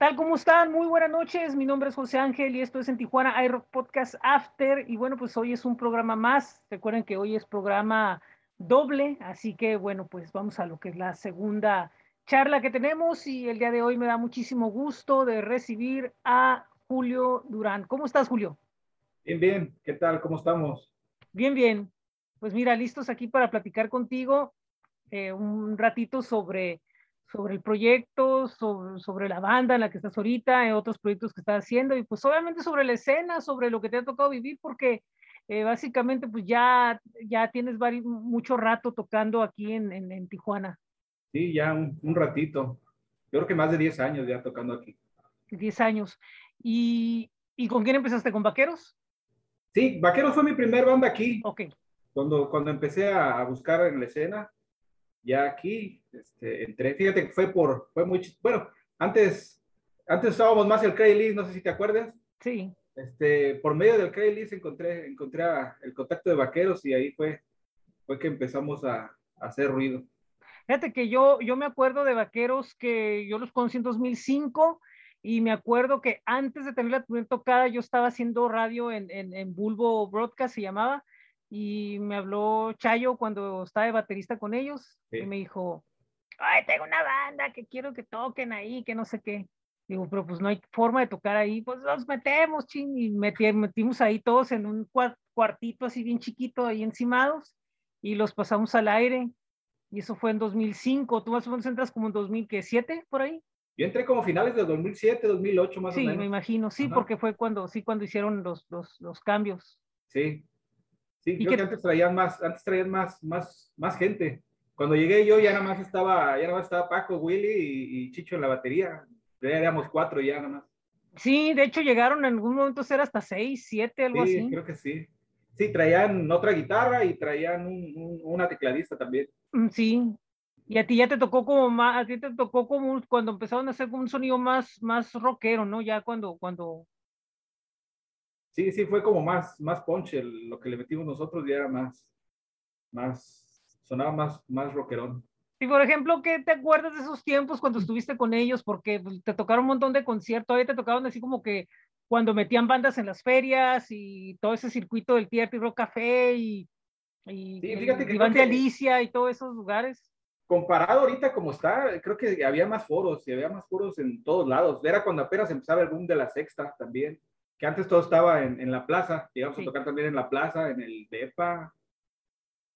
tal? ¿Cómo están? Muy buenas noches. Mi nombre es José Ángel y esto es en Tijuana iRock Podcast After. Y bueno, pues hoy es un programa más. Recuerden que hoy es programa doble, así que bueno, pues vamos a lo que es la segunda charla que tenemos y el día de hoy me da muchísimo gusto de recibir a Julio Durán. ¿Cómo estás, Julio? Bien, bien. ¿Qué tal? ¿Cómo estamos? Bien, bien. Pues mira, listos aquí para platicar contigo eh, un ratito sobre sobre el proyecto, sobre, la banda en la que estás ahorita, en otros proyectos que estás haciendo y pues obviamente sobre la escena, sobre lo que te ha tocado vivir, porque eh, básicamente pues ya, ya tienes mucho rato tocando aquí en, en, Tijuana. Sí, ya un, un, ratito. Yo creo que más de 10 años ya tocando aquí. 10 años. ¿Y, ¿Y con quién empezaste? ¿Con Vaqueros? Sí, Vaqueros fue mi primer banda aquí. Ok. Cuando, cuando empecé a buscar en la escena, ya aquí este, entré. Fíjate que fue por, fue muy, bueno, antes, antes estábamos más el Craigslist, no sé si te acuerdas. Sí. Este, por medio del Craigslist encontré, encontré el contacto de vaqueros y ahí fue, fue que empezamos a, a, hacer ruido. Fíjate que yo, yo me acuerdo de vaqueros que yo los conocí en 2005 y me acuerdo que antes de tener la primera tocada yo estaba haciendo radio en, en, en Bulbo Broadcast, se llamaba, y me habló Chayo cuando estaba de baterista con ellos y me dijo, ay, tengo una banda que quiero que toquen ahí, que no sé qué. Digo, pero pues no hay forma de tocar ahí, pues nos metemos, ching, y metimos ahí todos en un cuartito así bien chiquito, ahí encimados, y los pasamos al aire. Y eso fue en 2005. ¿Tú más o menos entras como en 2007 por ahí? Yo entré como finales de 2007, 2008 más o menos. Sí, me imagino, sí, porque fue cuando, sí, cuando hicieron los, los, los cambios. Sí, Sí, creo que antes traían más, antes traían más, más, más gente. Cuando llegué yo ya nada más estaba, ya nada más estaba Paco, Willy y, Chicho en la batería. Ya éramos cuatro ya nada más. Sí, de hecho llegaron en algún momento a ser hasta seis, siete, algo sí, así. creo que sí. Sí, traían otra guitarra y traían un, una tecladista también. Mm, sí. Y a ti ya te tocó como más, a ti te tocó como cuando empezaron a hacer como un sonido más, más rockero, ¿no? Ya cuando, cuando sí, sí, fue como más, más ponche lo que le metimos nosotros ya era más, más, sonaba más, más rockerón. Y por ejemplo, ¿qué te acuerdas de esos tiempos cuando estuviste con ellos? Porque pues, te tocaron un montón de conciertos, todavía te tocaron así como que cuando metían bandas en las ferias y todo ese circuito del Tierra y Rock Café y, y, sí, fíjate que de Alicia y todos esos lugares. Comparado ahorita como está, creo que había más foros y había más foros en todos lados. Era cuando apenas empezaba el boom de la sexta también que antes todo estaba en, en la plaza, llegamos a tocar también en la plaza, en el DEPA,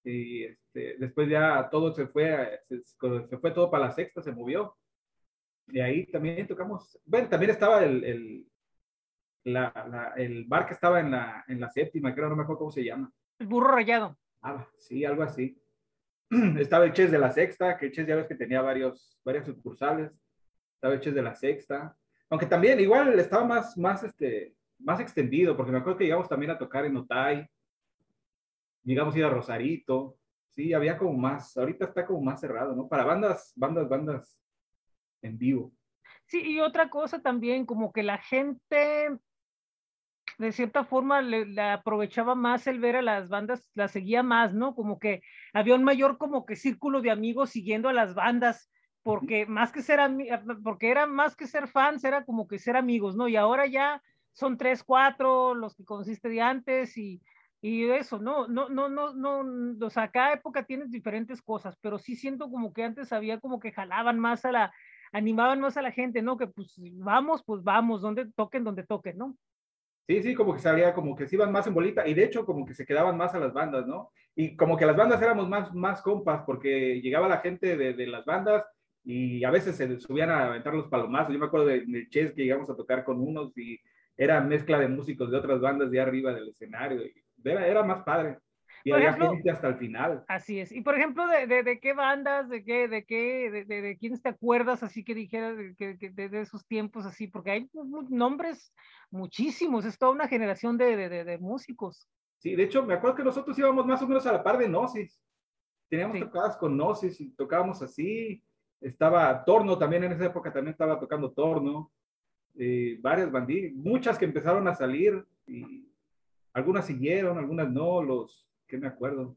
y este, después ya todo se fue, se, se, fue todo para la sexta, se movió. Y ahí también tocamos, bueno, también estaba el, el, la, la, el bar que estaba en la, en la séptima, creo, no me acuerdo cómo se llama. El burro rayado. Ah, sí, algo así. estaba el Ches de la sexta, que el Ches ya ves que tenía varios, varias sucursales. Estaba el Ches de la sexta. Aunque también igual estaba más, más, este, más extendido, porque me acuerdo que llegamos también a tocar en Otay, llegamos a ir a Rosarito, sí, había como más, ahorita está como más cerrado, ¿no? Para bandas, bandas, bandas en vivo. Sí, y otra cosa también, como que la gente de cierta forma le, aprovechaba más el ver a las bandas, la seguía más, ¿no? Como que había un mayor como que círculo de amigos siguiendo a las bandas, porque más que ser porque era más que ser fans, era como que ser amigos, ¿no? Y ahora ya son tres, cuatro, los que conociste de antes y, y eso, no, no, no, no, no, o sea, cada época tienes diferentes cosas, pero sí siento como que antes había como que jalaban más a la, animaban más a la gente, ¿no? Que pues vamos, pues vamos, donde toquen, donde toquen, ¿no? Sí, sí, como que salía, como que se iban más en bolita y de hecho como que se quedaban más a las bandas, ¿no? Y como que las bandas éramos más, más compas porque llegaba la gente de, de las bandas y a veces se subían a aventar los palomazos. Yo me acuerdo del de Chess que llegamos a tocar con unos y era mezcla de músicos de otras bandas de arriba del escenario. Era, era más padre. Y había gente hasta el final. Así es. Y por ejemplo, ¿de, de, de qué bandas, de qué, de qué, de, de, quiénes te acuerdas así que dijeras que, que de, esos tiempos así? Porque hay nombres muchísimos, es toda una generación de, músicos. Sí, de hecho, me acuerdo que nosotros íbamos más o menos a la par de Gnosis. Teníamos tocadas con Gnosis y tocábamos así. Estaba Torno también en esa época, también estaba tocando Torno. Eh, varias bandidas, muchas que empezaron a salir y algunas siguieron, algunas no, los que me acuerdo.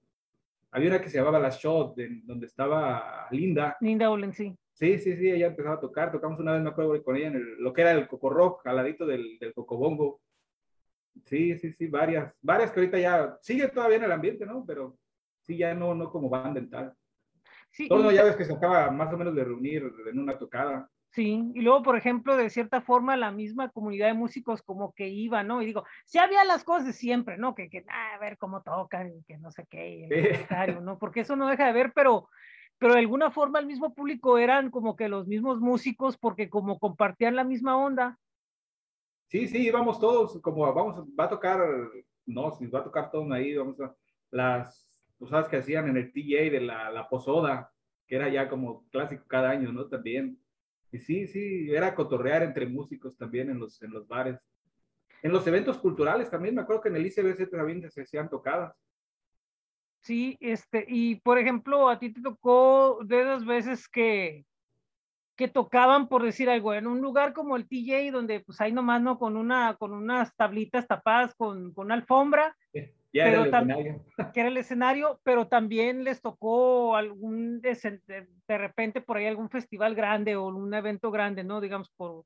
Había una que se llamaba La Shot, donde estaba Linda. Linda Olen, sí. Sí, sí, sí, ella empezaba a tocar, tocamos una vez, me acuerdo, con ella en lo que era el coco rock, al ladito del, del cocobongo. Sí, sí, sí, varias, varias que ahorita ya sigue todavía en el ambiente, ¿no? Pero sí, ya no, no como banda en tal. Sí, Todo ya ves que se acaba más o menos de reunir en una tocada. Sí, y luego, por ejemplo, de cierta forma, la misma comunidad de músicos como que iba, ¿no? Y digo, sí había las cosas de siempre, ¿no? Que, que ah, a ver cómo tocan y que no sé qué, ¿no? Porque eso no deja de ver, pero, pero de alguna forma el mismo público eran como que los mismos músicos porque como compartían la misma onda. Sí, sí, íbamos todos, como vamos, va a tocar, no, si va a tocar todo ahí, vamos a, las cosas que hacían en el TJ de la, la posoda, que era ya como clásico cada año, ¿no? También y sí, sí, era cotorrear entre músicos también en los, en los bares. En los eventos culturales también, me acuerdo que en el ICBC también se hacían tocadas. Sí, este, y por ejemplo, a ti te tocó de esas veces que, que tocaban, por decir algo, en un lugar como el TJ, donde pues hay nomás, ¿no? Con, una, con unas tablitas tapadas con, con alfombra, ya era el escenario. Que era el escenario, pero también les tocó algún, de, repente por ahí algún festival grande o un evento grande, ¿no? Digamos, por...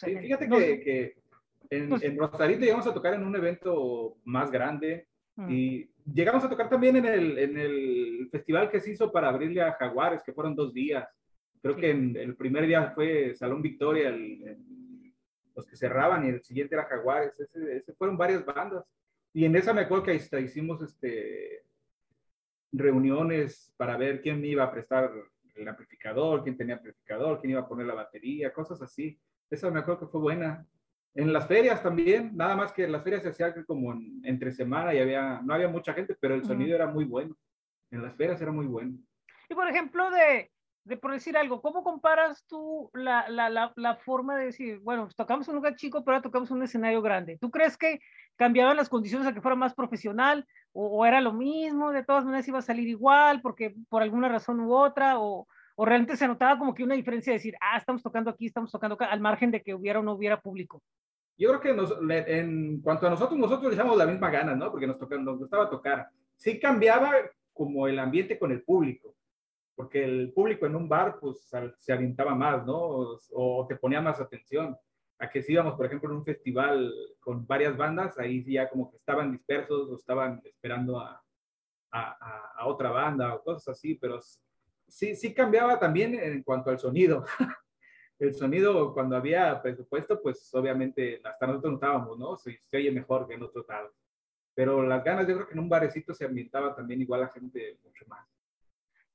Pues, fíjate que, que en, pues en, Rosarito llegamos a tocar en un evento más grande mm. y llegamos a tocar también en el, en el festival que se hizo para abrirle a Jaguares, que fueron dos días. Creo que en, el primer día fue Salón Victoria, los que cerraban, y el siguiente era Jaguares. Ese, ese fueron varias bandas. Y en esa me acuerdo que hasta hicimos este, reuniones para ver quién iba a prestar el amplificador, quién tenía amplificador, quién iba a poner la batería, cosas así. Esa me acuerdo que fue buena. En las ferias también, nada más que en las ferias se hacía como entre semana y había, no había mucha gente, pero el sonido era muy bueno. En las ferias era muy bueno. Y por ejemplo, de, de por decir algo, ¿cómo comparas tú la, la, la, la forma de decir, bueno, tocamos un lugar chico, pero ahora tocamos un escenario grande? ¿Tú crees que cambiaban las condiciones a que fuera más profesional o, era lo mismo, de todas maneras iba a salir igual porque por alguna razón u otra o, o, realmente se notaba como que una diferencia de decir, ah, estamos tocando aquí, estamos tocando acá, al margen de que hubiera o no hubiera público? Yo creo que en cuanto a nosotros, nosotros le echamos la misma gana, ¿no? Porque nos, nos gustaba tocar. Sí cambiaba como el ambiente con el público porque el público en un bar pues se aventaba más, ¿no? O, te ponía más atención. A que si íbamos, por ejemplo, en un festival con varias bandas, ahí sí ya como que estaban dispersos o estaban esperando a, a, a otra banda o cosas así, pero sí, sí cambiaba también en cuanto al sonido. el sonido cuando había presupuesto, pues obviamente hasta nosotros notábamos, ¿no? Se, se oye mejor que en otros lados. Pero las ganas, yo creo que en un barecito se ambientaba también igual la gente mucho más.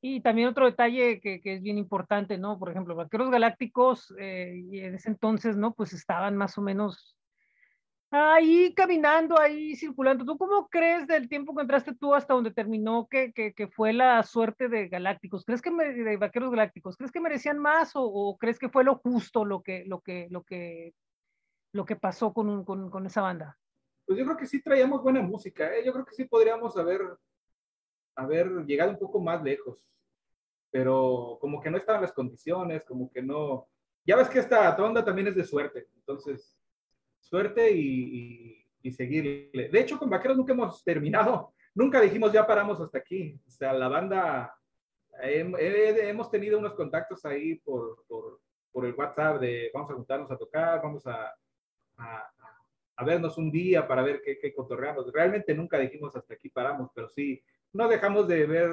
Y también otro detalle que, que, es bien importante, ¿no? Por ejemplo, Vaqueros Galácticos, eh, en ese entonces, ¿no? Pues estaban más o menos ahí caminando, ahí circulando. ¿Tú cómo crees del tiempo que entraste tú hasta donde terminó que, que, que fue la suerte de Galácticos? ¿Crees que de Vaqueros Galácticos? ¿Crees que merecían más o, o, crees que fue lo justo lo que, lo que, lo que, lo que pasó con, con, con esa banda? Pues yo creo que sí traíamos buena música, ¿eh? Yo creo que sí podríamos haber haber llegado un poco más lejos, pero como que no estaban las condiciones, como que no... Ya ves que esta onda también es de suerte, entonces, suerte y, y, seguirle. De hecho, con Vaqueros nunca hemos terminado, nunca dijimos ya paramos hasta aquí. O sea, la banda, hemos tenido unos contactos ahí por, por, por, el WhatsApp de vamos a juntarnos a tocar, vamos a, a, a vernos un día para ver qué, qué cotorreamos. Realmente nunca dijimos hasta aquí paramos, pero sí, no dejamos de ver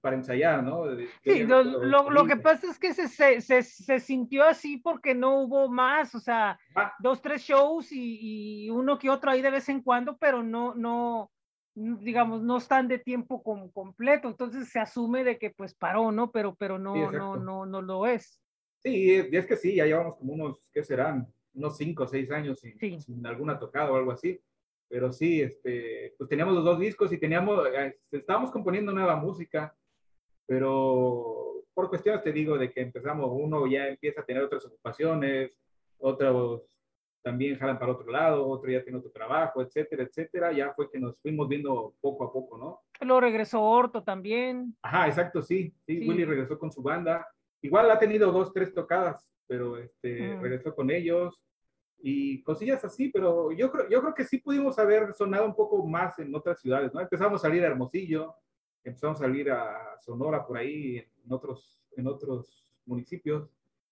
para ensayar, ¿no? sí, lo, lo, que pasa es que se, se, se, sintió así porque no hubo más, o sea, ah. dos, tres shows y, y, uno que otro ahí de vez en cuando, pero no, no, digamos, no están de tiempo completo, entonces se asume de que pues paró, ¿no? Pero, pero no, no, no, no lo es. Sí, es que sí, ya llevamos como unos, ¿qué serán? Unos cinco o seis años sin, sin alguna tocada o algo así pero sí, este, pues teníamos los dos discos y teníamos, eh, estábamos componiendo nueva música, pero por cuestiones te digo de que empezamos, uno ya empieza a tener otras ocupaciones, otros también jalan para otro lado, otro ya tiene otro trabajo, etcétera, etcétera, ya fue que nos fuimos viendo poco a poco, ¿no? Luego regresó Orto también. Ajá, exacto, sí, sí, Willy regresó con su banda, igual ha tenido dos, tres tocadas, pero este, regresó con ellos, y cosillas así, pero yo creo, yo creo que sí pudimos haber sonado un poco más en otras ciudades, ¿no? Empezamos a salir a Hermosillo, empezamos a salir a Sonora por ahí, en otros, en otros municipios.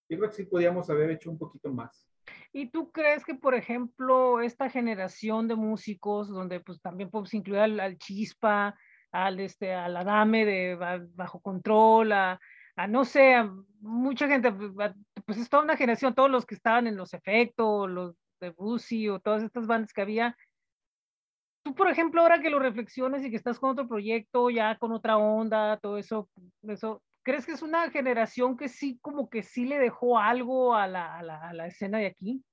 Yo creo que sí podíamos haber hecho un poquito más. ¿Y tú crees que, por ejemplo, esta generación de músicos, donde pues también podemos incluir al, Chispa, al, este, al Adame de Bajo Control, a, a no sé, a mucha gente, pues, pues es toda una generación, todos los que estaban en los efectos, los de Busi o todas estas bandas que había. Tú, por ejemplo, ahora que lo reflexiones y que estás con otro proyecto, ya con otra onda, todo eso, eso, ¿crees que es una generación que sí, como que sí le dejó algo a la, a la, a la escena de aquí?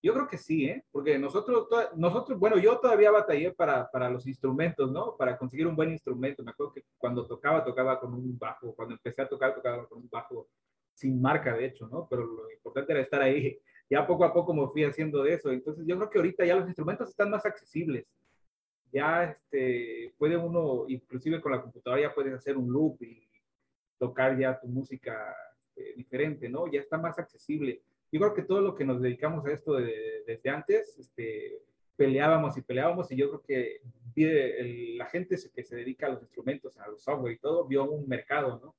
Yo creo que sí, ¿eh? Porque nosotros, nosotros, bueno, yo todavía batallé para, para los instrumentos, ¿no? Para conseguir un buen instrumento. Me acuerdo que cuando tocaba, tocaba con un bajo. Cuando empecé a tocar, tocaba con un bajo sin marca, de hecho, ¿no? Pero lo importante era estar ahí. Ya poco a poco me fui haciendo de eso. Entonces yo creo que ahorita ya los instrumentos están más accesibles. Ya este, puede uno, inclusive con la computadora, ya puedes hacer un loop y tocar ya tu música eh, diferente, ¿no? Ya está más accesible yo creo que todo lo que nos dedicamos a esto desde antes, este, peleábamos y peleábamos y yo creo que la gente que se dedica a los instrumentos, a los software y todo, vio un mercado, ¿no?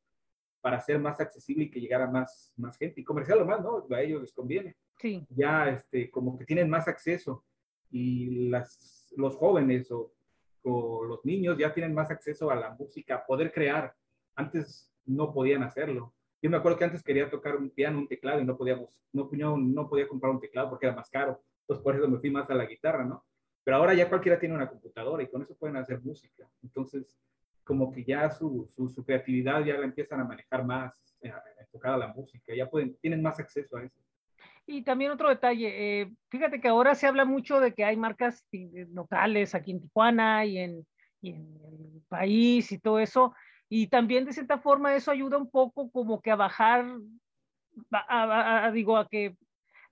Para ser más accesible y que llegara más, más gente y comercial más, ¿no? A ellos les conviene. Sí. Ya, este, como que tienen más acceso y las, los jóvenes o, o los niños ya tienen más acceso a la música, a poder crear. Antes no podían hacerlo. Yo me acuerdo que antes quería tocar un piano, un teclado y no podíamos, no, no, podía comprar un teclado porque era más caro. Entonces por eso me fui más a la guitarra, ¿no? Pero ahora ya cualquiera tiene una computadora y con eso pueden hacer música. Entonces, como que ya su, su, creatividad ya la empiezan a manejar más eh, enfocada a la música, ya pueden, tienen más acceso a eso. Y también otro detalle, eh, fíjate que ahora se habla mucho de que hay marcas eh, locales aquí en Tijuana y en, y en el país y todo eso, y también de cierta forma eso ayuda un poco como que a bajar, a, digo, a que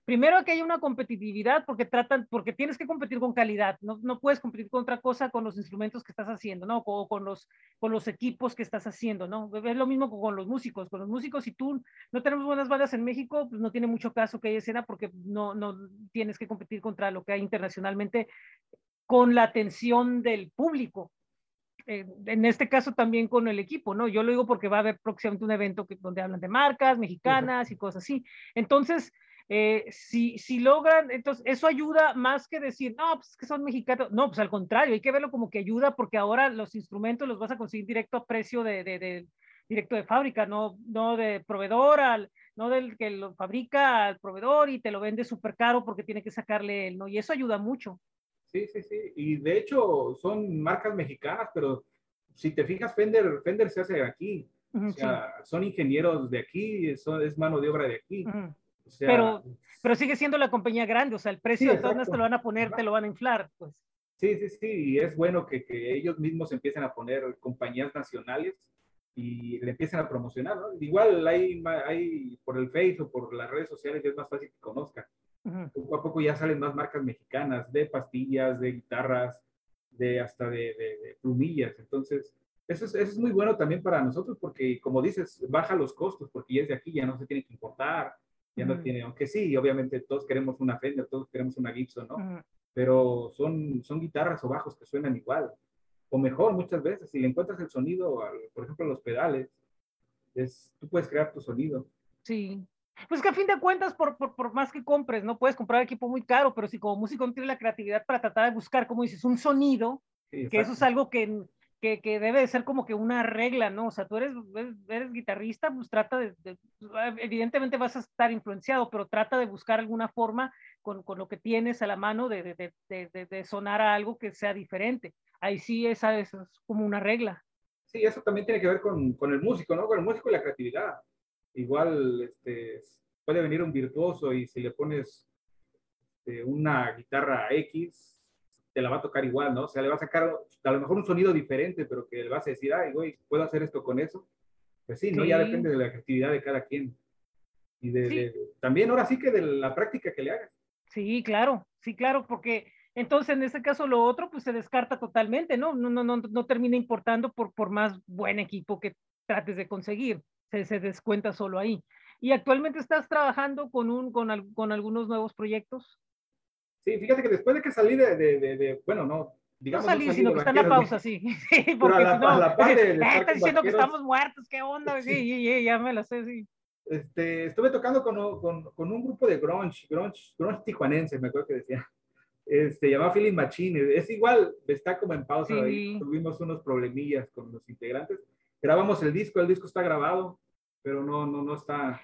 primero que haya una competitividad porque tratan, porque tienes que competir con calidad, no, no puedes competir con otra cosa con los instrumentos que estás haciendo, ¿no? O con los, con los equipos que estás haciendo, ¿no? Es lo mismo con los músicos, con los músicos, si tú no tenemos buenas bandas en México, pues no tiene mucho caso que haya escena porque no, no tienes que competir contra lo que hay internacionalmente con la atención del público, eh, en este caso también con el equipo, ¿no? Yo lo digo porque va a haber próximamente un evento que, donde hablan de marcas mexicanas y cosas así. Entonces, eh, si, si logran, entonces eso ayuda más que decir, no, pues que son mexicanos, no, pues al contrario, hay que verlo como que ayuda porque ahora los instrumentos los vas a conseguir directo a precio de, de, directo de fábrica, no, no de proveedor, al, no del que lo fabrica al proveedor y te lo vende súper caro porque tiene que sacarle el, ¿no? Y eso ayuda mucho. Sí, sí, sí. Y de hecho son marcas mexicanas, pero si te fijas, Fender, Fender se hace aquí. o sea, son ingenieros de aquí, eso es mano de obra de aquí. o sea, pero, pero sigue siendo la compañía grande, o sea, el precio de todas te lo van a poner, te lo van a inflar, pues. Sí, sí, sí, y es bueno que, que, ellos mismos empiecen a poner compañías nacionales y le empiecen a promocionar, ¿no? Igual hay, hay por el Facebook, por las redes sociales, es más fácil que conozcan. Poco a poco ya salen más marcas mexicanas de pastillas, de guitarras, de hasta de, de, plumillas. Entonces, eso es, eso es, muy bueno también para nosotros porque, como dices, baja los costos porque ya es de aquí, ya no se tiene que importar, ya no tiene, aunque sí, obviamente todos queremos una Fender, todos queremos una Gibson, ¿no? Pero son, son guitarras o bajos que suenan igual, o mejor muchas veces, si le encuentras el sonido, por ejemplo, los pedales, es, tú puedes crear tu sonido. Sí, pues que a fin de cuentas, por, por, por, más que compres, no puedes comprar equipo muy caro, pero si como músico no tienes la creatividad para tratar de buscar, como dices, un sonido, que eso es algo que, que, que, debe de ser como que una regla, ¿no? O sea, tú eres, eres, guitarrista, pues trata de, evidentemente vas a estar influenciado, pero trata de buscar alguna forma con, con lo que tienes a la mano de, de, de, sonar a algo que sea diferente. Ahí sí, esa, esa, es como una regla. Sí, eso también tiene que ver con, con el músico, ¿no? Con el músico y la creatividad igual este, puede venir un virtuoso y si le pones este, una guitarra X, te la va a tocar igual, ¿no? O sea, le va a sacar a lo mejor un sonido diferente, pero que le vas a decir, ay, güey, ¿puedo hacer esto con eso? Pues sí, ¿no? Ya depende de la creatividad de cada quien. Y de, también ahora sí que de la práctica que le hagas. Sí, claro, sí, claro, porque entonces en ese caso lo otro pues se descarta totalmente, ¿no? No, no, no, no termina importando por, por más buen equipo que trates de conseguir se, descuenta solo ahí. ¿Y actualmente estás trabajando con, un, con, con algunos nuevos proyectos? Sí, fíjate que después de que salí de, de, de, bueno, no, digamos. No salí, sino que está en la pausa, sí. sí porque a la, si no, a la par de, eh, diciendo que estamos muertos, ¿qué onda? Sí, sí, ya me lo sé, sí. este, estuve tocando con, con, con, un grupo de grunge, grunge, grunge tijuanense, me acuerdo que decía. Este, llamaba Feeling Machine. Es igual, está como en pausa. Tuvimos unos problemillas con los integrantes. Grabamos el disco, el disco está grabado, pero no, no, no está.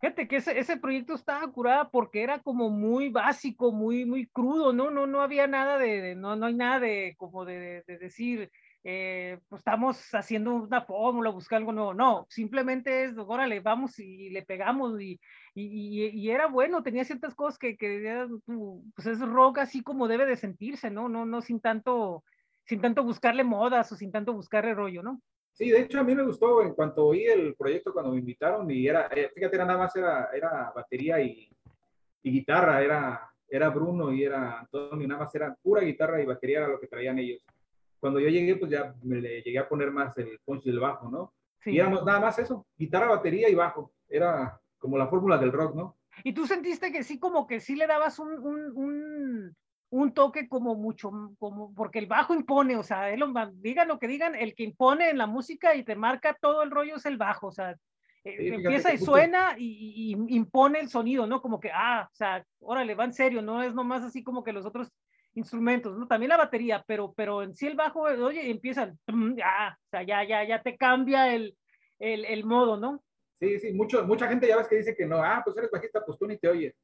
Fíjate que ese, ese proyecto estaba curado porque era como muy básico, muy, muy crudo, ¿no? No, no había nada de, no, no hay nada de como de, de decir, eh, pues estamos haciendo una fórmula, buscar algo nuevo. No, simplemente es, órale, vamos y le pegamos y, y, y era bueno, tenía ciertas cosas que, que pues es rock así como debe de sentirse, ¿no? No, no sin tanto, sin tanto buscarle modas o sin tanto buscarle rollo, ¿no? Sí, de hecho a mí me gustó en cuanto oí el proyecto cuando me invitaron y era, eh, fíjate, era nada más era, era batería y, y guitarra, era, era Bruno y era Antonio, nada más era pura guitarra y batería era lo que traían ellos cuando yo llegué, pues ya me le llegué a poner más el punch del bajo, ¿no? Sí. Y éramos nada más eso, guitarra, batería y bajo. Era como la fórmula del rock, ¿no? Y tú sentiste que sí, como que sí le dabas un, un, un, un toque como mucho, como, porque el bajo impone, o sea, él, digan lo que digan, el que impone en la música y te marca todo el rollo es el bajo, o sea, eh, empieza y suena y, y, impone el sonido, ¿no? Como que, ah, o sea, órale, va en serio, no es nomás así como que los otros instrumentos, ¿no? También la batería, pero, pero en sí el bajo, oye, empieza, ya, o sea, ya, ya, ya te cambia el, el, el, modo, ¿no? Sí, sí, mucho, mucha gente ya ves que dice que no, ah, pues eres bajista, pues tú ni te oyes.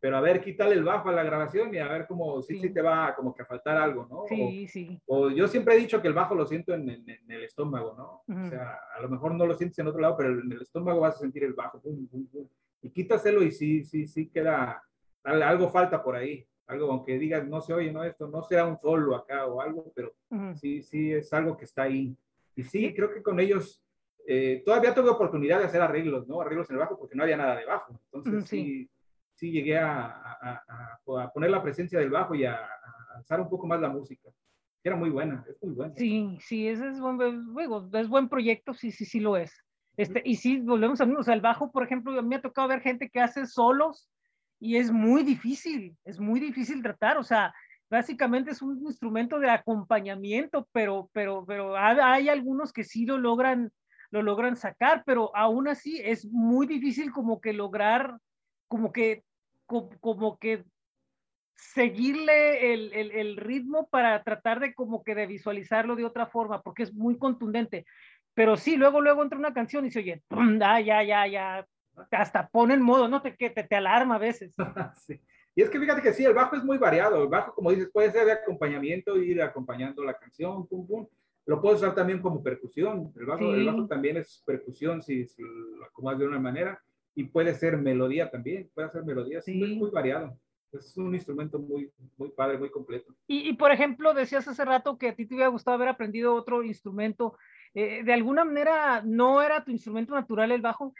Pero a ver, quítale el bajo a la grabación y a ver cómo sí, sí, te va como que a faltar algo, ¿no? Sí, sí. O yo siempre he dicho que el bajo lo siento en, en, el estómago, ¿no? O sea, a lo mejor no lo sientes en otro lado, pero en el estómago vas a sentir el bajo. Pum, pum, pum. Y quítaselo y sí, sí, sí queda, algo falta por ahí algo, aunque digas, no se oye, no, esto no será un solo acá o algo, pero sí, sí, es algo que está ahí. Y sí, creo que con ellos eh, todavía tuve oportunidad de hacer arreglos, ¿no? Arreglos en el bajo, porque no había nada de bajo. Entonces sí, sí, llegué a, a, a, poner la presencia del bajo y a, alzar un poco más la música. Era muy buena, es muy buena. Sí, sí, ese es buen, es buen proyecto, sí, sí, sí lo es. Este, y sí, volvemos a o sea, el bajo, por ejemplo, a mí me ha tocado ver gente que hace solos y es muy difícil, es muy difícil tratar, o sea, básicamente es un instrumento de acompañamiento, pero, pero, pero hay algunos que sí lo logran, lo logran sacar, pero aún así es muy difícil como que lograr, como que, como, que seguirle el, el, el, ritmo para tratar de como que de visualizarlo de otra forma, porque es muy contundente. Pero sí, luego, luego entra una canción y se oye, ah, ya, ya, ya, hasta pone en modo, ¿no? Te, que te, te alarma a veces. sí. Y es que fíjate que sí, el bajo es muy variado. El bajo, como dices, puede ser de acompañamiento, ir acompañando la canción, pum, pum. Lo puedes usar también como percusión. El bajo, el bajo también es percusión, si, si lo acomodas de una manera. Y puede ser melodía también, puede ser melodía. Sí, es muy variado. Es un instrumento muy, muy padre, muy completo. Y, y, por ejemplo, decías hace rato que a ti te hubiera gustado haber aprendido otro instrumento. Eh, ¿De alguna manera no era tu instrumento natural el bajo?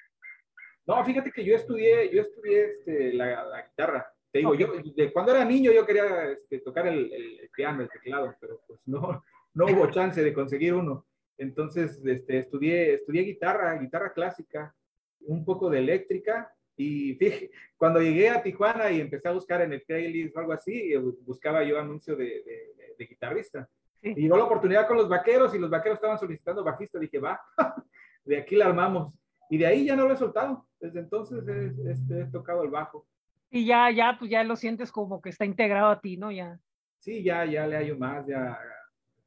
No, fíjate que yo estudié, yo estudié este, la, la, guitarra. Te digo, yo, de cuando era niño yo quería este, tocar el, el, piano, el teclado, pero pues no, no hubo chance de conseguir uno. Entonces, este, estudié, estudié guitarra, guitarra clásica, un poco de eléctrica, y fíjate, cuando llegué a Tijuana y empecé a buscar en el playlist o algo así, buscaba yo anuncio de, de, de guitarrista. Y llegó la oportunidad con los vaqueros y los vaqueros estaban solicitando bajista. Dije, va, de aquí la armamos. Y de ahí ya no lo he soltado. Desde entonces he, este, he, tocado el bajo. Y ya, ya, pues ya lo sientes como que está integrado a ti, ¿no? Ya. Sí, ya, ya le hallo más, ya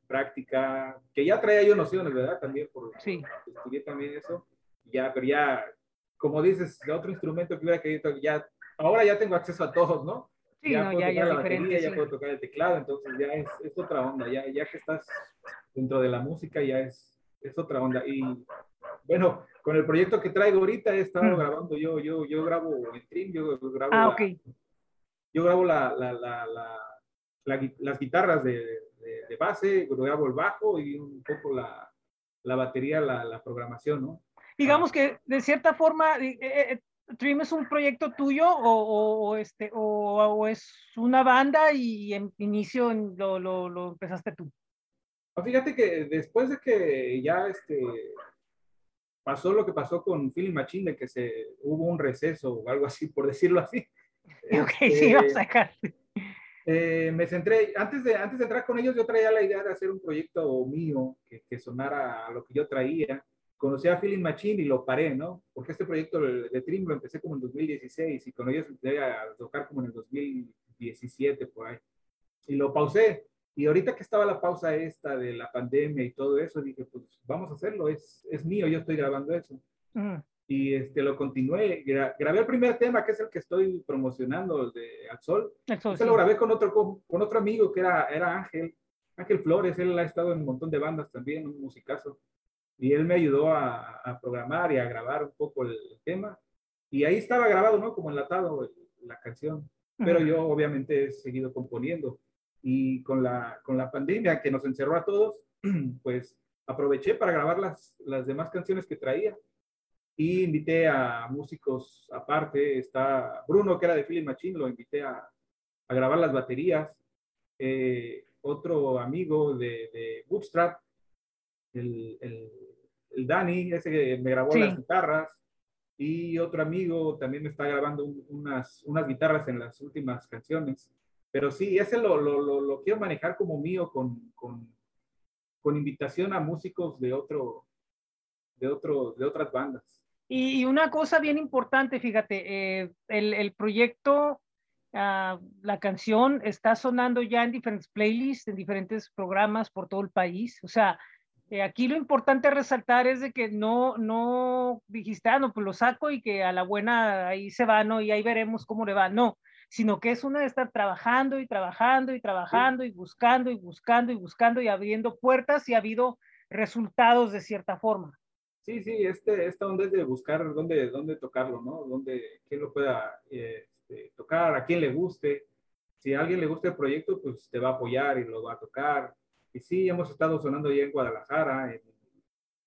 práctica, que ya traía yo nociones, ¿verdad? También por sí. estudié también eso. Ya, pero ya, como dices, de otro instrumento que hubiera querido, ya, ahora ya tengo acceso a todos, ¿no? Sí, ya no, puedo ya, tocar ya la batería, ya puedo tocar el teclado, entonces ya es, es, otra onda, ya, ya que estás dentro de la música ya es, es otra onda. Y bueno, con el proyecto que traigo ahorita he estado mm. grabando, yo, yo, yo grabo en Trim, yo grabo, ah, okay. yo grabo la, la, la, las guitarras de, de, de, base, grabo el bajo y un poco la, batería, la, programación, ¿no? Digamos ah. que de cierta forma, eh, eh, Trim es un proyecto tuyo o, o este, o, o, es una banda y en inicio lo, lo, lo empezaste tú. Fíjate que después de que ya este, pasó lo que pasó con Philly Machine, de que se hubo un receso o algo así, por decirlo así. Ok, este, sí, vamos a sacar. Eh, me centré, antes de, antes de entrar con ellos, yo traía la idea de hacer un proyecto mío que, que sonara a lo que yo traía, conocí a Feeling Machine y lo paré, ¿no? Porque este proyecto de Trim lo empecé como en 2016 y con ellos empecé a tocar como en el 2017 por ahí. Y lo pausé. Y ahorita que estaba la pausa esta de la pandemia y todo eso, dije, pues vamos a hacerlo, es, es mío, yo estoy grabando eso. Y este, lo continué, grabé el primer tema, que es el que estoy promocionando, de Al Sol. Se lo grabé con otro, con, otro amigo que era, era Ángel, Ángel Flores, él ha estado en un montón de bandas también, un musicazo y él me ayudó a, a, programar y a grabar un poco el, tema. Y ahí estaba grabado, ¿no? Como enlatado la canción. Pero yo obviamente he seguido componiendo. Y con la, con la pandemia que nos encerró a todos, pues aproveché para grabar las, las demás canciones que traía. Y invité a músicos aparte. Está Bruno, que era de Philip Machine, lo invité a, a grabar las baterías. Eh, otro amigo de, de Bootstrap, el, el, el, Dani, ese que me grabó las guitarras, y otro amigo también me está grabando unas, unas guitarras en las últimas canciones. Pero sí, ese lo, lo, lo, quiero manejar como mío con, con, con, invitación a músicos de, otro, de, otro, de otras bandas. Y una cosa bien importante, fíjate, eh, el, el, proyecto, uh, la canción está sonando ya en diferentes playlists, en diferentes programas por todo el país. O sea, eh, aquí lo importante resaltar es de que no, no dijiste, ah, no, pues lo saco y que a la buena ahí se va, ¿no? Y ahí veremos cómo le va. No, sino que es una de estar trabajando y trabajando y trabajando y buscando y buscando y buscando y abriendo puertas y ha habido resultados de cierta forma. Sí, sí, este, esta onda es de buscar dónde, dónde tocarlo, ¿no? Dónde, quién lo pueda este, tocar, a quién le guste. Si a alguien le gusta el proyecto, pues te va a apoyar y lo va a tocar. Y sí, hemos estado sonando ya en Guadalajara, en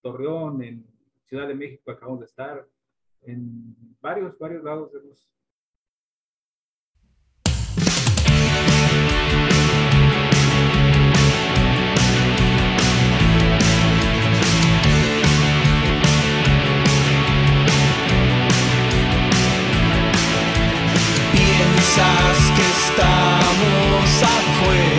Torreón, en Ciudad de México acabamos de estar, en varios, varios lados hemos que estamos afuera.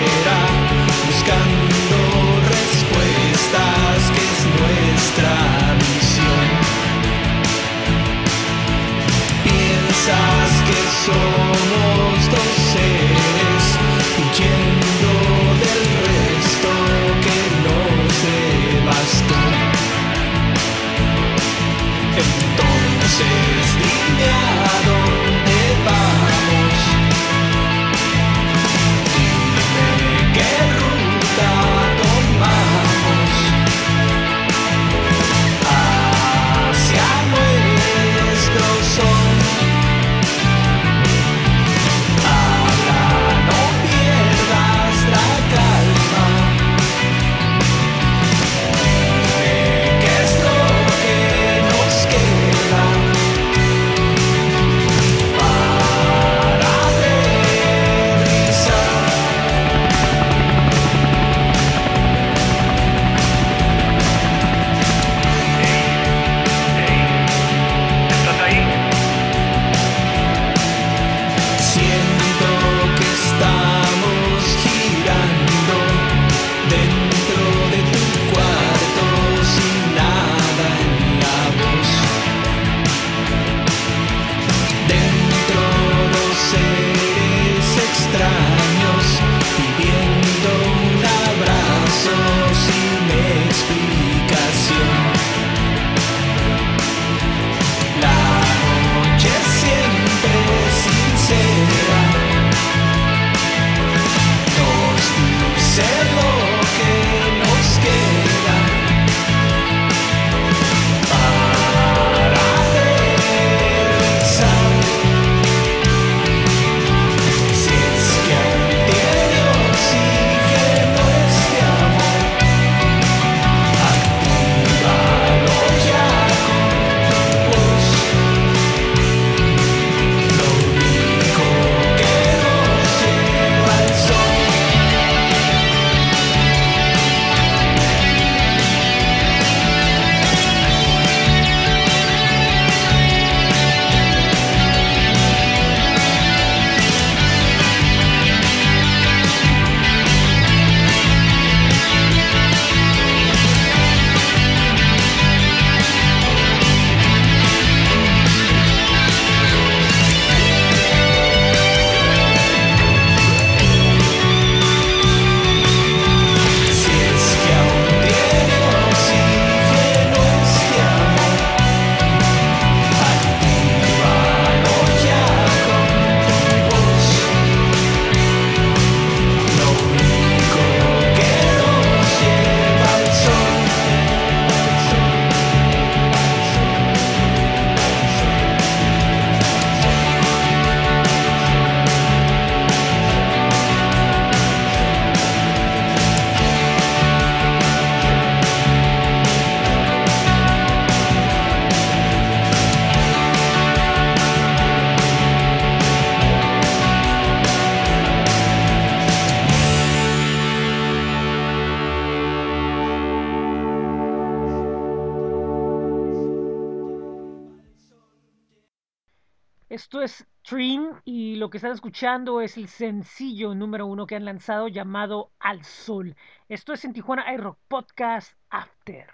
Esto es Dream y lo que están escuchando es el sencillo número uno que han lanzado llamado Al Sol. Esto es en Tijuana iRock Podcast After.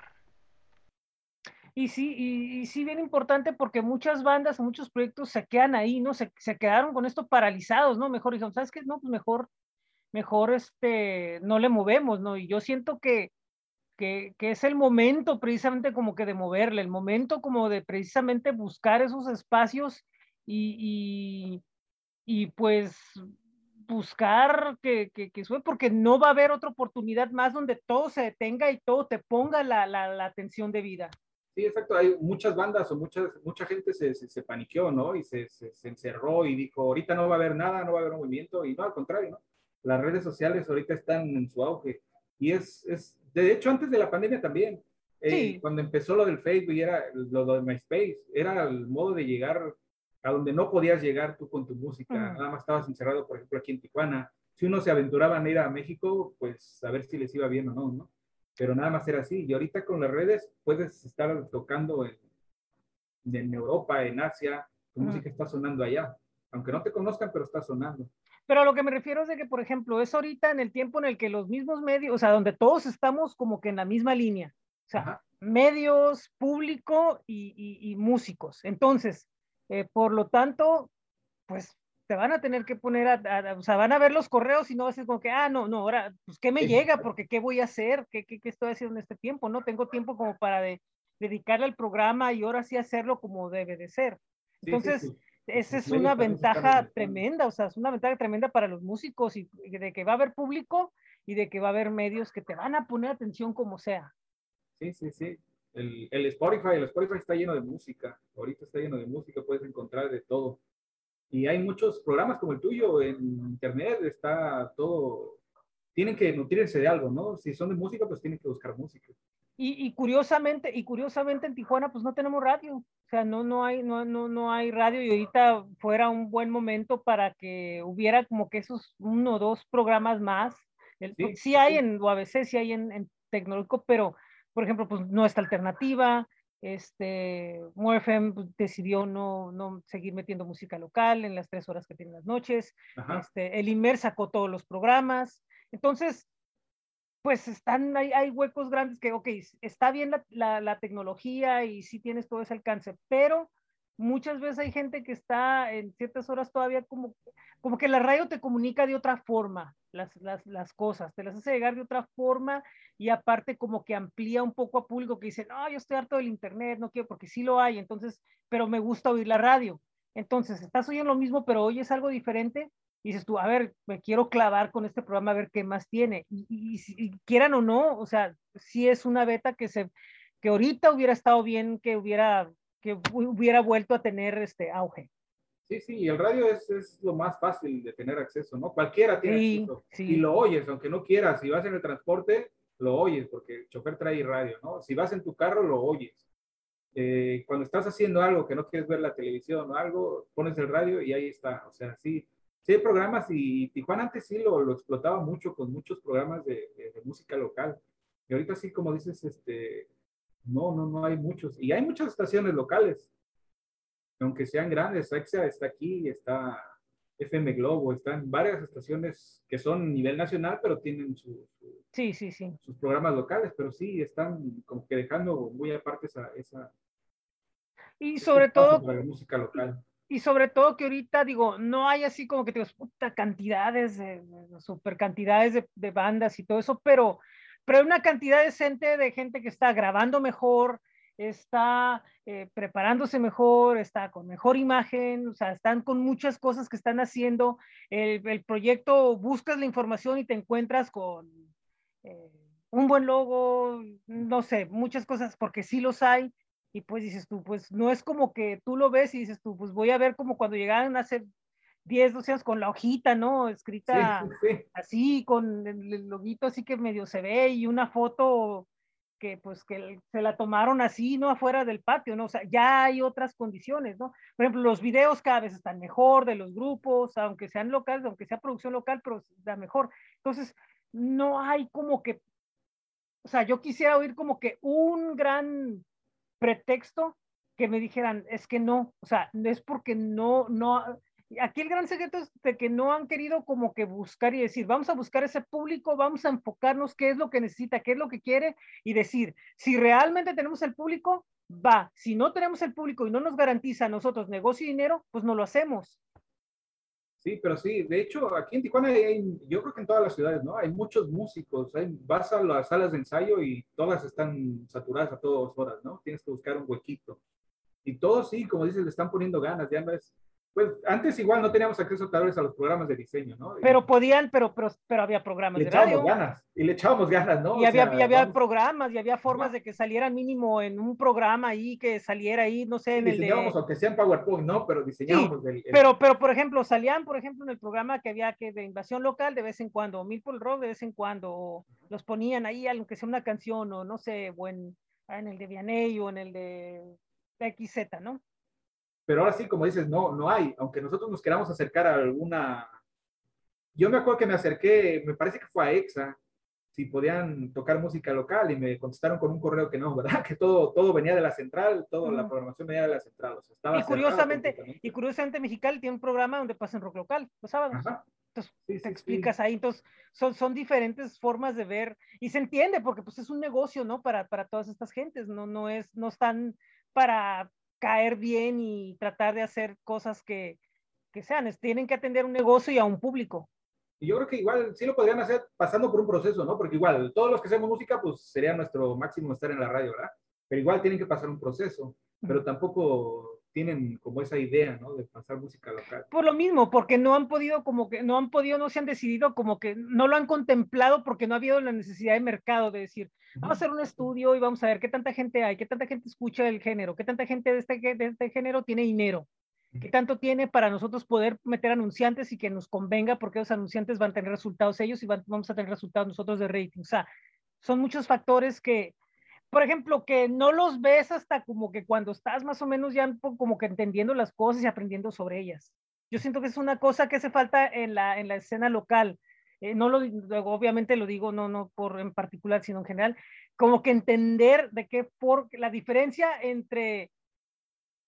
Y sí, y, sí, bien importante porque muchas bandas, muchos proyectos se quedan ahí, ¿no? Se, se quedaron con esto paralizados, ¿no? Mejor dijeron, ¿sabes qué? No, pues mejor, mejor este, no le movemos, ¿no? Y yo siento que, que, que, es el momento precisamente como que de moverle, el momento como de precisamente buscar esos espacios y, y, pues buscar que, que, que, sube, porque no va a haber otra oportunidad más donde todo se detenga y todo te ponga la, la, la atención de vida. Sí, exacto. Hay muchas bandas o muchas, mucha gente se, se, se paniqueó, ¿no? Y se, se, encerró y dijo, ahorita no va a haber nada, no va a haber movimiento. Y no, al contrario, ¿no? Las redes sociales ahorita están en su auge. Y es, es de hecho, antes de la pandemia también. Eh, sí. Cuando empezó lo del Facebook y era lo, lo de MySpace, era el modo de llegar a donde no podías llegar tú con tu música, nada más estabas encerrado, por ejemplo, aquí en Tijuana. Si uno se aventuraba en ir a México, pues a ver si les iba bien o no, ¿no? Pero nada más era así. Y ahorita con las redes puedes estar tocando en, en Europa, en Asia, tu música está sonando allá. Aunque no te conozcan, pero está sonando. Pero a lo que me refiero es de que, por ejemplo, es ahorita en el tiempo en el que los mismos medios, o sea, donde todos estamos como que en la misma línea. O sea, Ajá. medios, público y, y, y músicos. Entonces, eh, por lo tanto, pues te van a tener que poner, a, a, o sea, van a ver los correos y no va a ser como que, ah, no, no, ahora, pues, ¿qué me llega? Porque, ¿qué voy a hacer? ¿Qué, qué, qué estoy haciendo en este tiempo? No tengo tiempo como para de, dedicarle al programa y ahora sí hacerlo como debe de ser. Entonces, sí, sí, sí. esa es una ventaja tremenda, o sea, es una ventaja tremenda para los músicos y de que va a haber público y de que va a haber medios que te van a poner atención como sea. Sí, sí, sí el, el, Spotify, el Spotify está lleno de música, ahorita está lleno de música, puedes encontrar de todo. Y hay muchos programas como el tuyo en internet, está todo, tienen que nutrirse de algo, ¿no? Si son de música, pues tienen que buscar música. Y, y, curiosamente, y curiosamente en Tijuana, pues no tenemos radio, o sea, no, no, hay, no, no, no hay radio y ahorita fuera un buen momento para que hubiera como que esos uno o dos programas más. El, sí, sí, hay sí. en UABC, sí hay en, en tecnológico, pero por ejemplo, pues nuestra alternativa, este, MoFM pues, decidió no, no seguir metiendo música local en las tres horas que tienen las noches, este, el Inmer sacó todos los programas, entonces, pues están, hay, hay huecos grandes que, ok, está bien la, la, la tecnología y sí tienes todo ese alcance, pero muchas veces hay gente que está en ciertas horas todavía como, como que la radio te comunica de otra forma las, las, las, cosas, te las hace llegar de otra forma y aparte como que amplía un poco a público que dice, no, yo estoy harto del internet, no quiero, porque sí lo hay, entonces, pero me gusta oír la radio. Entonces, estás oyendo lo mismo, pero oyes algo diferente y dices tú, a ver, me quiero clavar con este programa a ver qué más tiene. Y, y, y quieran o no, o sea, sí es una beta que se, que ahorita hubiera estado bien que hubiera que hubiera vuelto a tener este auge. Sí, sí, y el radio es, es lo más fácil de tener acceso, ¿no? Cualquiera tiene sí, acceso. Sí. Y lo oyes, aunque no quieras. Si vas en el transporte, lo oyes, porque el chofer trae radio, ¿no? Si vas en tu carro, lo oyes. Eh, cuando estás haciendo algo que no quieres ver la televisión o algo, pones el radio y ahí está. O sea, sí, sí hay programas y Tijuana antes sí lo, lo explotaba mucho con muchos programas de, de, de música local. Y ahorita sí, como dices, este, no, no, no hay muchos. Y hay muchas estaciones locales, aunque sean grandes. Exia está aquí, está FM Globo, están varias estaciones que son a nivel nacional, pero tienen su, su, sí, sí, sí. sus programas locales, pero sí están como que dejando muy aparte esa... esa y sobre todo... Para la música local. Y sobre todo que ahorita, digo, no hay así como que te puta cantidades, de, super cantidades de, de bandas y todo eso, pero pero hay una cantidad decente de gente que está grabando mejor, está eh, preparándose mejor, está con mejor imagen, o sea, están con muchas cosas que están haciendo. El, el proyecto, buscas la información y te encuentras con eh, un buen logo, no sé, muchas cosas, porque sí los hay. Y pues dices tú, pues no es como que tú lo ves y dices tú, pues voy a ver como cuando llegaron a hacer 10, 12 años con la hojita, ¿no? Escrita sí, sí. así, con el loguito así que medio se ve y una foto que pues que se la tomaron así, ¿no? Afuera del patio, ¿no? O sea, ya hay otras condiciones, ¿no? Por ejemplo, los videos cada vez están mejor de los grupos, aunque sean locales, aunque sea producción local, pero está mejor. Entonces, no hay como que, o sea, yo quisiera oír como que un gran pretexto que me dijeran, es que no, o sea, es porque no, no, aquí el gran secreto es de que no han querido como que buscar y decir, vamos a buscar ese público, vamos a enfocarnos qué es lo que necesita, qué es lo que quiere y decir, si realmente tenemos el público, va, si no tenemos el público y no nos garantiza a nosotros negocio y dinero, pues no lo hacemos. Sí, pero sí, de hecho, aquí en Tijuana hay, yo creo que en todas las ciudades, ¿no? Hay muchos músicos, hay, vas a las salas de ensayo y todas están saturadas a todas horas, ¿no? Tienes que buscar un huequito. Y todos sí, como dices, le están poniendo ganas, ya no es, pues antes igual no teníamos acceso tal vez a los programas de diseño, ¿no? Pero podían, pero, pero, pero había programas le de echábamos ganas, y le echábamos ganas, ¿no? Y había, y había programas, y había formas de que saliera mínimo en un programa ahí, que saliera ahí, no sé, en el diseñábamos, aunque sea en PowerPoint, ¿no? Pero diseñábamos el, Pero, pero, por ejemplo, salían, por ejemplo, en el programa que había que de invasión local de vez en cuando, o Milpol Rock de vez en cuando, los ponían ahí, aunque sea una canción, o no sé, o en, en el de Vianey, o en el de XZ, ¿no? Pero ahora sí, como dices, no, no hay, aunque nosotros nos queramos acercar a alguna... Yo me acuerdo que me acerqué, me parece que fue a EXA, si podían tocar música local y me contestaron con un correo que no, ¿verdad? Que todo, todo venía de la central, toda la programación venía de la central. O sea, estaba y, curiosamente, y curiosamente Mexicali tiene un programa donde pasan rock local los sábados. Entonces, te explicas ahí. Entonces, son, son diferentes formas de ver y se entiende porque pues es un negocio, ¿no? Para, para todas estas gentes, no, no es, no están para caer bien y tratar de hacer cosas que, que sean, tienen que atender un negocio y a un público. Y yo creo que igual sí lo podrían hacer pasando por un proceso, ¿no? Porque igual todos los que hacemos música, pues sería nuestro máximo estar en la radio, ¿verdad? Pero igual tienen que pasar un proceso, pero tampoco tienen como esa idea, ¿no? De pasar música local. Por lo mismo, porque no han podido, como que no han podido, no se han decidido, como que no lo han contemplado porque no ha habido la necesidad de mercado de decir, vamos a hacer un estudio y vamos a ver qué tanta gente hay, qué tanta gente escucha el género, qué tanta gente de este, de este género tiene dinero, qué tanto tiene para nosotros poder meter anunciantes y que nos convenga porque los anunciantes van a tener resultados ellos y vamos a tener resultados nosotros de rating. O sea, son muchos factores que, por ejemplo, que no los ves hasta como que cuando estás más o menos ya como que entendiendo las cosas y aprendiendo sobre ellas. Yo siento que es una cosa que hace falta en la, en la escena local. Eh, no lo, obviamente lo digo no, no por en particular, sino en general, como que entender de qué por la diferencia entre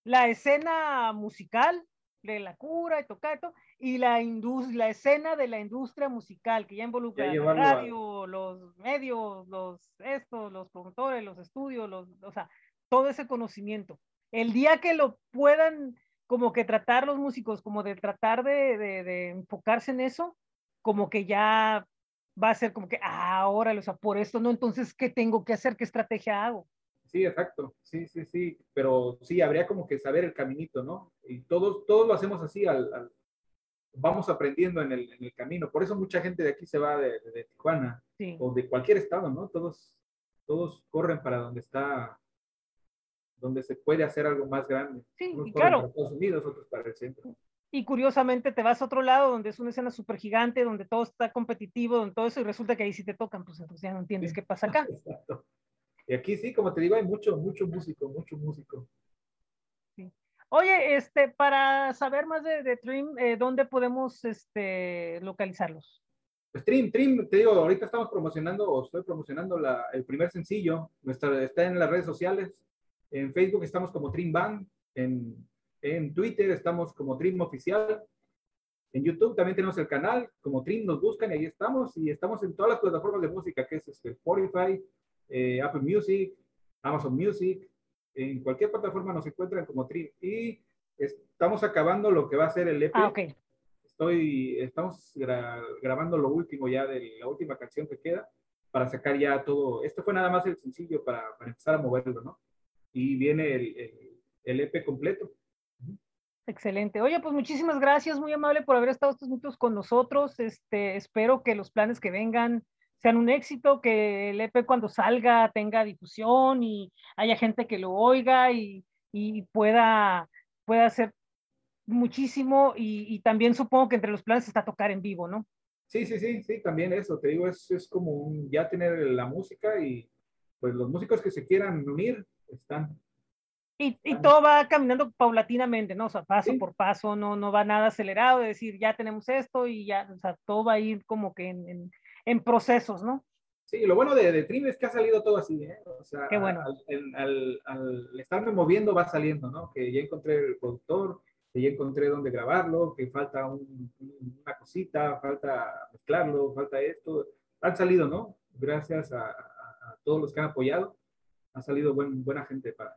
la escena musical de la cura y tocato y la, la escena de la industria musical que ya involucra la radio, los medios, los estos, los promotores, los estudios, los, o sea, todo ese conocimiento. El día que lo puedan como que tratar los músicos, como de tratar de, de, enfocarse en eso, como que ya va a ser como que, ah, ahora, o sea, por esto no, entonces, ¿qué tengo que hacer? ¿Qué estrategia hago? Sí, exacto, sí, sí, sí, pero sí, habría como que saber el caminito, ¿no? Y todos, todos lo hacemos así al vamos aprendiendo en el, en el, camino. Por eso mucha gente de aquí se va de, de Tijuana o de cualquier estado, ¿no? Todos, todos corren para donde está, donde se puede hacer algo más grande. Sí, claro. Para Estados Unidos, otros para el centro. Y curiosamente te vas a otro lado donde es una escena súper gigante, donde todo está competitivo, donde todo eso, y resulta que ahí sí te tocan, pues entonces ya no entiendes qué pasa acá. Exacto. Y aquí sí, como te digo, hay mucho, mucho músico, mucho músico. Oye, este, para saber más de, de Trim, eh, ¿dónde podemos este, localizarlos? Pues Trim, Trim, te digo, ahorita estamos promocionando, o estoy promocionando la, el primer sencillo, nuestra, está en las redes sociales, en Facebook estamos como Trim Band, en, en Twitter estamos como Trim Oficial, en YouTube también tenemos el canal, como Trim nos buscan y ahí estamos, y estamos en todas las plataformas de música, que es este, Spotify, eh, Apple Music, Amazon Music, en cualquier plataforma nos encuentran como Trim. Y estamos acabando lo que va a ser el EP. Ah, okay. Estoy, estamos grabando lo último ya de la última canción que queda para sacar ya todo. Esto fue nada más el sencillo para, para empezar a moverlo, ¿no? Y viene el, el, el, EP completo. Excelente. Oye, pues muchísimas gracias, muy amable por haber estado estos minutos con nosotros. Este, espero que los planes que vengan sean un éxito, que el EP cuando salga tenga difusión y haya gente que lo oiga y, y pueda, pueda hacer muchísimo y, y, también supongo que entre los planes está tocar en vivo, ¿no? Sí, sí, sí, sí, también eso, te digo, es, es como un, ya tener la música y pues los músicos que se quieran unir están. Y, y todo va caminando paulatinamente, ¿no? O sea, paso por paso, no, no va nada acelerado, de decir, ya tenemos esto y ya, o sea, todo va a ir como que en, en en procesos, ¿no? Sí, lo bueno de, de Trim es que ha salido todo así, ¿eh? O sea, Qué bueno. al, al, al, estarme moviendo va saliendo, ¿no? Que ya encontré el productor, que ya encontré dónde grabarlo, que falta un, una cosita, falta mezclarlo, falta esto. Han salido, ¿no? Gracias a, a, a todos los que han apoyado. Ha salido buen, buena gente para,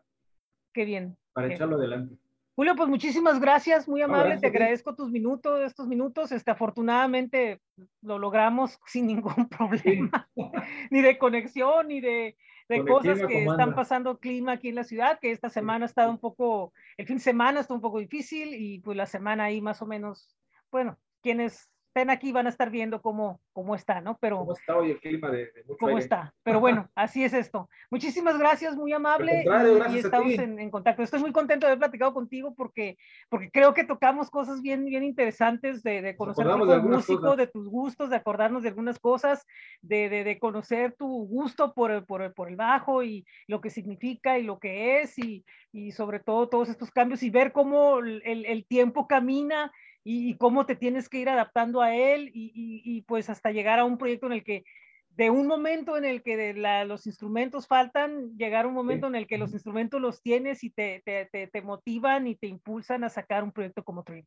Qué bien. para Qué echarlo adelante. Julio, pues muchísimas gracias, muy amable, gracias te agradezco tus minutos, estos minutos, este, afortunadamente lo logramos sin ningún problema, ni de conexión, ni de, de cosas que están pasando clima aquí en la ciudad, que esta semana ha estado un poco, el fin de semana está un poco difícil y pues la semana ahí más o menos, bueno, quienes estén aquí van a estar viendo cómo, cómo está, ¿no? Pero ¿Cómo está hoy el clima de, de mucho cómo aire? está. Pero bueno, así es esto. Muchísimas gracias, muy amable. y- y, gracias a estamos en, en contacto. Estoy muy contento de haber platicado contigo porque, porque creo que tocamos cosas bien, bien interesantes de, de conocer tu de algunas músico, cosas. de tus gustos, de acordarnos de algunas cosas, de, de, conocer tu gusto por el, por, el, por el bajo y lo que significa y lo que es y, y sobre todo todos estos cambios y ver cómo el- el tiempo camina y, y cómo te tienes que ir adaptando a él y, y- pues hasta llegar a un proyecto en el que de un momento en el que de la- los instrumentos faltan, llegar a un momento en el que los instrumentos los tienes y te, te, te, te motivan y te impulsan a sacar un proyecto como Dream.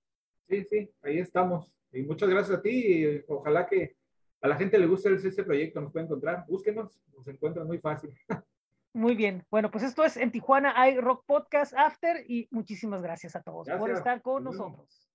Sí, sí, ahí estamos. Y muchas gracias a ti. y ojalá que a la gente le guste este proyecto, nos puede encontrar. Búsquenos, nos encuentran muy fácil. Muy bien. Bueno, pues esto es en Tijuana hay Rock Podcast After y muchísimas gracias a todos por Gracias. estar con nosotros.